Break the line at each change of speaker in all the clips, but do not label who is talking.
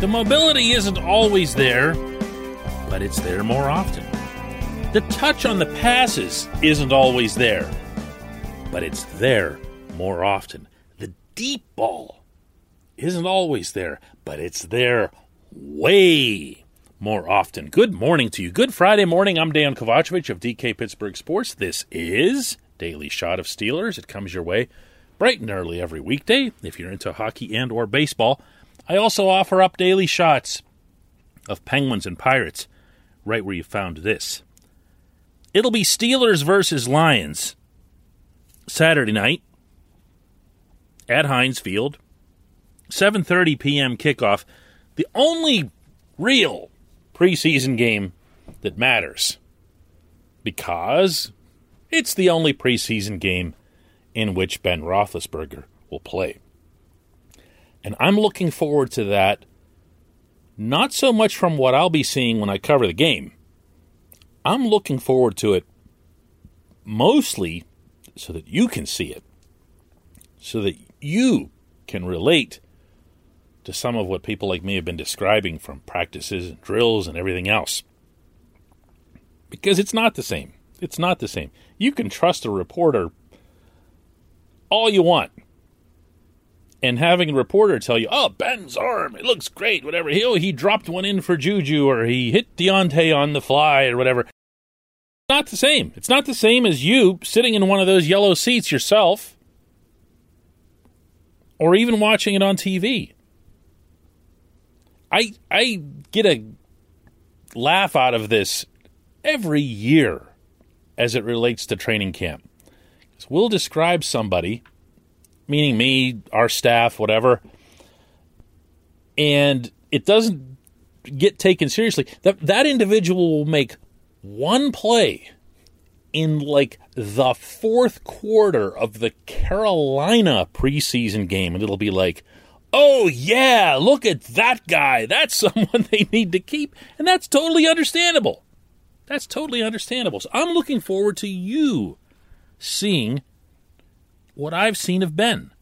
The mobility isn't always there, but it's there more often. The touch on the passes isn't always there, but it's there more often. The deep ball isn't always there, but it's there way more often. Good morning to you. Good Friday morning. I'm Dan Kovacevic of DK Pittsburgh Sports. This is Daily Shot of Steelers. It comes your way bright and early every weekday if you're into hockey and or baseball. I also offer up daily shots of Penguins and Pirates right where you found this. It'll be Steelers versus Lions Saturday night at Heinz Field. 7:30 p.m. kickoff. The only real preseason game that matters because it's the only preseason game in which Ben Roethlisberger will play. And I'm looking forward to that, not so much from what I'll be seeing when I cover the game. I'm looking forward to it mostly so that you can see it, so that you can relate to some of what people like me have been describing from practices and drills and everything else. Because it's not the same. It's not the same. You can trust a reporter all you want and having a reporter tell you, "Oh, Ben's arm, it looks great," whatever. He he dropped one in for Juju, or he hit Diontae on the fly, or whatever. Not the same. It's not the same as you sitting in one of those yellow seats yourself, or even watching it on TV. I I get a laugh out of this every year as it relates to training camp. We'll describe somebody meaning me, our staff, whatever, and it doesn't get taken seriously, that that individual will make one play in like the fourth quarter of the Carolina preseason game, and it'll be like, oh yeah, look at that guy. That's someone they need to keep. And that's totally understandable. That's totally understandable. So I'm looking forward to you seeing what I've seen of Ben.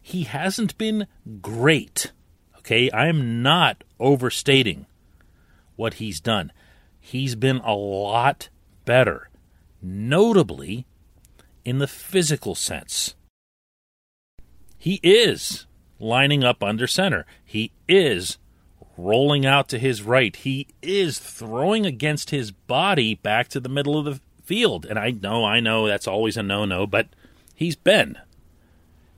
He hasn't been great. Okay, I'm not overstating what he's done. He's been a lot better, notably in the physical sense. He is lining up under center. He is rolling out to his right. He is throwing against his body back to the middle of the field. And I know, I know that's always a no no, but he's been.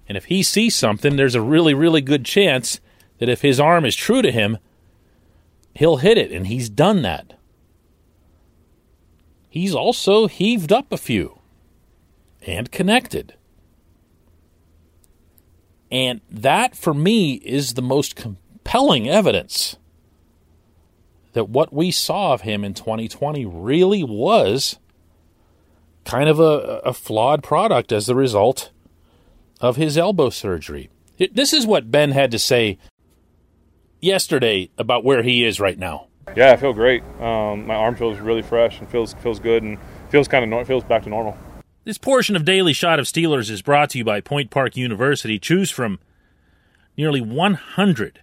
And if he sees something, there's a really, really good chance that if his arm is true to him, he'll hit it. And he's done that. He's also heaved up a few and connected. And that, for me, is the most compelling evidence that what we saw of him in 2020 really was kind of a, a flawed product as the result of his elbow surgery. This is what Ben had to say yesterday about where he is right now.
Yeah, I feel great. Um, my arm feels really fresh and feels feels good and feels kind of feels back to normal.
This portion of Daily Shot of Steelers is brought to you by Point Park University. Choose from nearly 100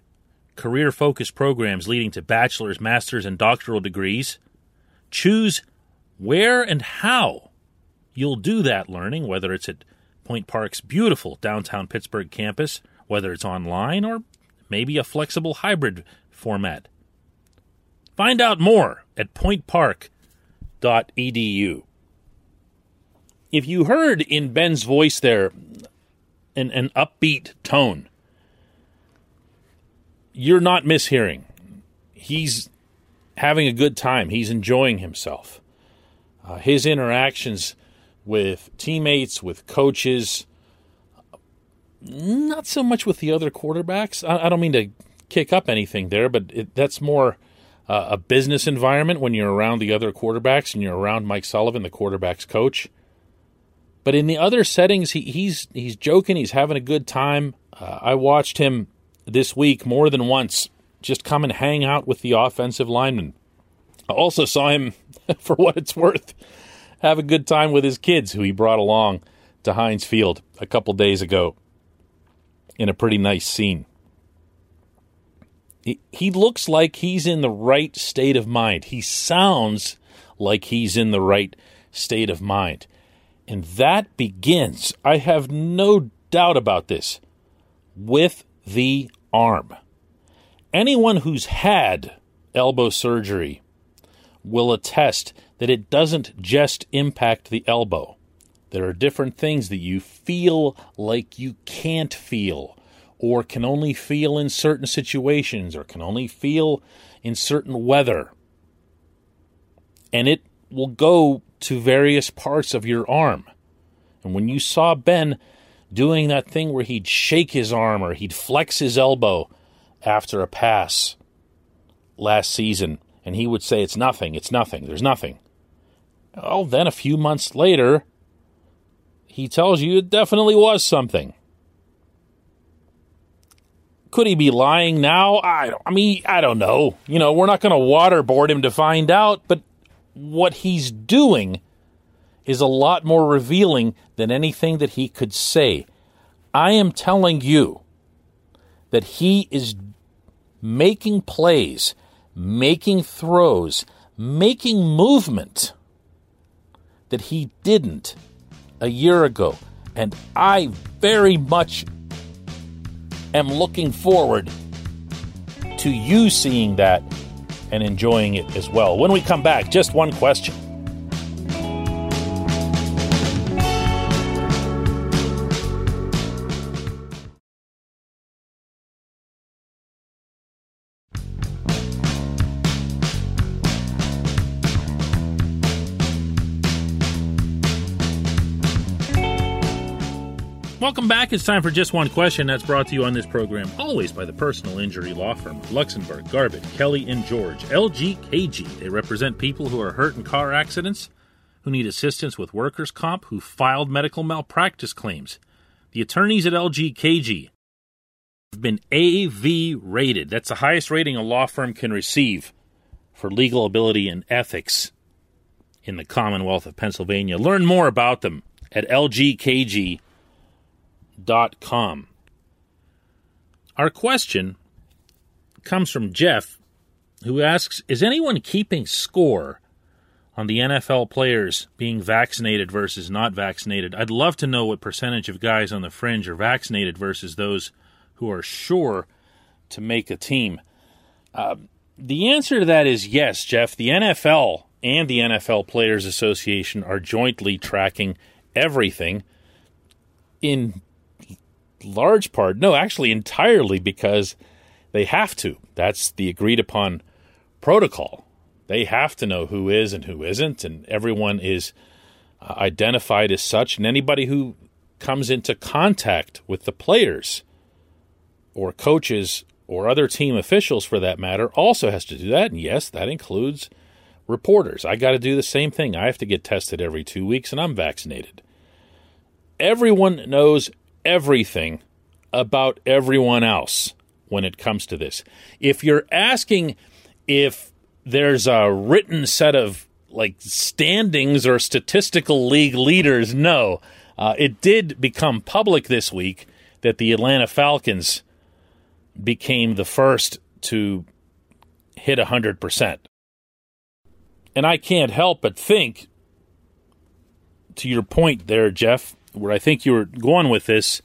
career focused programs leading to bachelor's, master's, and doctoral degrees. Choose where and how You'll do that learning, whether it's at Point Park's beautiful downtown Pittsburgh campus, whether it's online or maybe a flexible hybrid format. Find out more at pointpark.edu. If you heard in Ben's voice there an, an upbeat tone, you're not mishearing. He's having a good time, he's enjoying himself. Uh, his interactions with teammates, with coaches, not so much with the other quarterbacks. I, I don't mean to kick up anything there, but it, that's more uh, a business environment when you're around the other quarterbacks and you're around Mike Sullivan, the quarterback's coach. But in the other settings, he, he's he's joking, he's having a good time. Uh, I watched him this week more than once, just come and hang out with the offensive linemen. I also saw him, for what it's worth, have a good time with his kids, who he brought along to Heinz Field a couple days ago in a pretty nice scene. He, he looks like he's in the right state of mind. He sounds like he's in the right state of mind. And that begins, I have no doubt about this, with the arm. Anyone who's had elbow surgery will attest that it doesn't just impact the elbow. There are different things that you feel like you can't feel, or can only feel in certain situations, or can only feel in certain weather. And it will go to various parts of your arm. And when you saw Ben doing that thing where he'd shake his arm or he'd flex his elbow after a pass last season, and he would say, It's nothing, it's nothing, there's nothing. Well, then a few months later, he tells you it definitely was something. Could he be lying now? I, I mean, I don't know. You know, we're not going to waterboard him to find out, but what he's doing is a lot more revealing than anything that he could say. I am telling you that he is making plays, making throws, making movement that he didn't a year ago. And I very much am looking forward to you seeing that and enjoying it as well. When we come back, just one question. Welcome back. It's time for just one question that's brought to you on this program, always by the personal injury law firm Luxenberg Garbett, Kelly, and George, LGKG. They represent people who are hurt in car accidents, who need assistance with workers' comp, who filed medical malpractice claims. The attorneys at LGKG have been AV rated. That's the highest rating a law firm can receive for legal ability and ethics in the Commonwealth of Pennsylvania. Learn more about them at LGKG.com com. Our question comes from Jeff, who asks Is anyone keeping score on the NFL players being vaccinated versus not vaccinated? I'd love to know what percentage of guys on the fringe are vaccinated versus those who are sure to make a team. Uh, the answer to that is yes, Jeff. The NFL and the NFL Players Association are jointly tracking everything in large part, no, actually entirely because they have to. That's the agreed upon protocol. They have to know who is and who isn't, and everyone is uh, identified as such. And anybody who comes into contact with the players or coaches or other team officials for that matter also has to do that. And yes, that includes reporters. I got to do the same thing. I have to get tested every two weeks, and I'm vaccinated. Everyone knows everything about everyone else when it comes to this. If you're asking if there's a written set of like standings or statistical league leaders, no. Uh, it did become public this week that the Atlanta Falcons became the first to hit 100%. And I can't help but think, to your point there, Jeff, where I think you were going with this,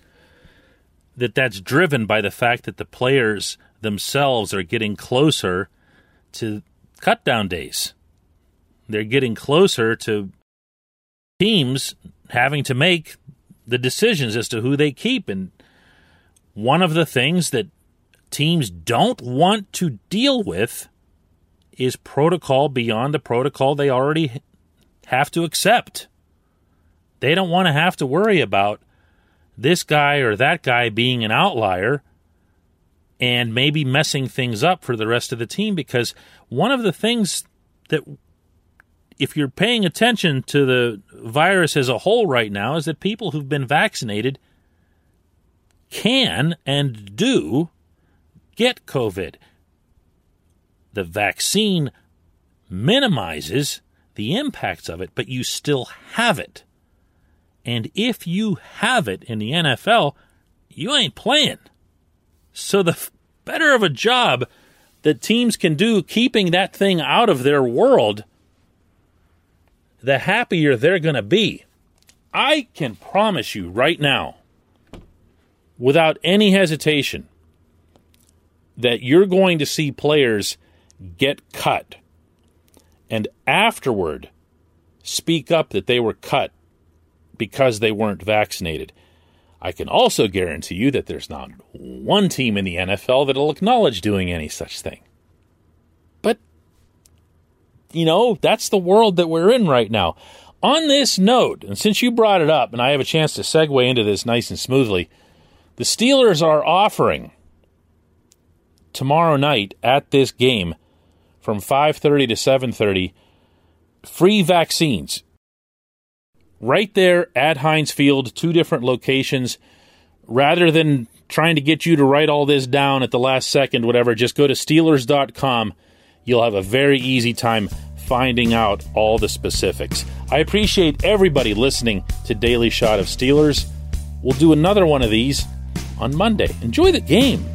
that that's driven by the fact that the players themselves are getting closer to cut down days. They're getting closer to teams having to make the decisions as to who they keep. And one of the things that teams don't want to deal with is protocol beyond the protocol they already have to accept. They don't want to have to worry about this guy or that guy being an outlier and maybe messing things up for the rest of the team because one of the things that if you're paying attention to the virus as a whole right now is that people who've been vaccinated can and do get COVID. The vaccine minimizes the impacts of it, but you still have it. And if you have it in the NFL, you ain't playing. So the better of a job that teams can do keeping that thing out of their world, the happier they're going to be. I can promise you right now, without any hesitation, that you're going to see players get cut and afterward speak up that they were cut because they weren't vaccinated. I can also guarantee you that there's not one team in the NFL that'll acknowledge doing any such thing. But, you know, that's the world that we're in right now. On this note, and since you brought it up, and I have a chance to segue into this nice and smoothly, the Steelers are offering tomorrow night at this game from 5:30 to 7:30 free vaccines right there at Heinz Field, two different locations. Rather than trying to get you to write all this down at the last second, whatever, just go to Steelers.com. You'll have a very easy time finding out all the specifics. I appreciate everybody listening to Daily Shot of Steelers. We'll do another one of these on Monday. Enjoy the game.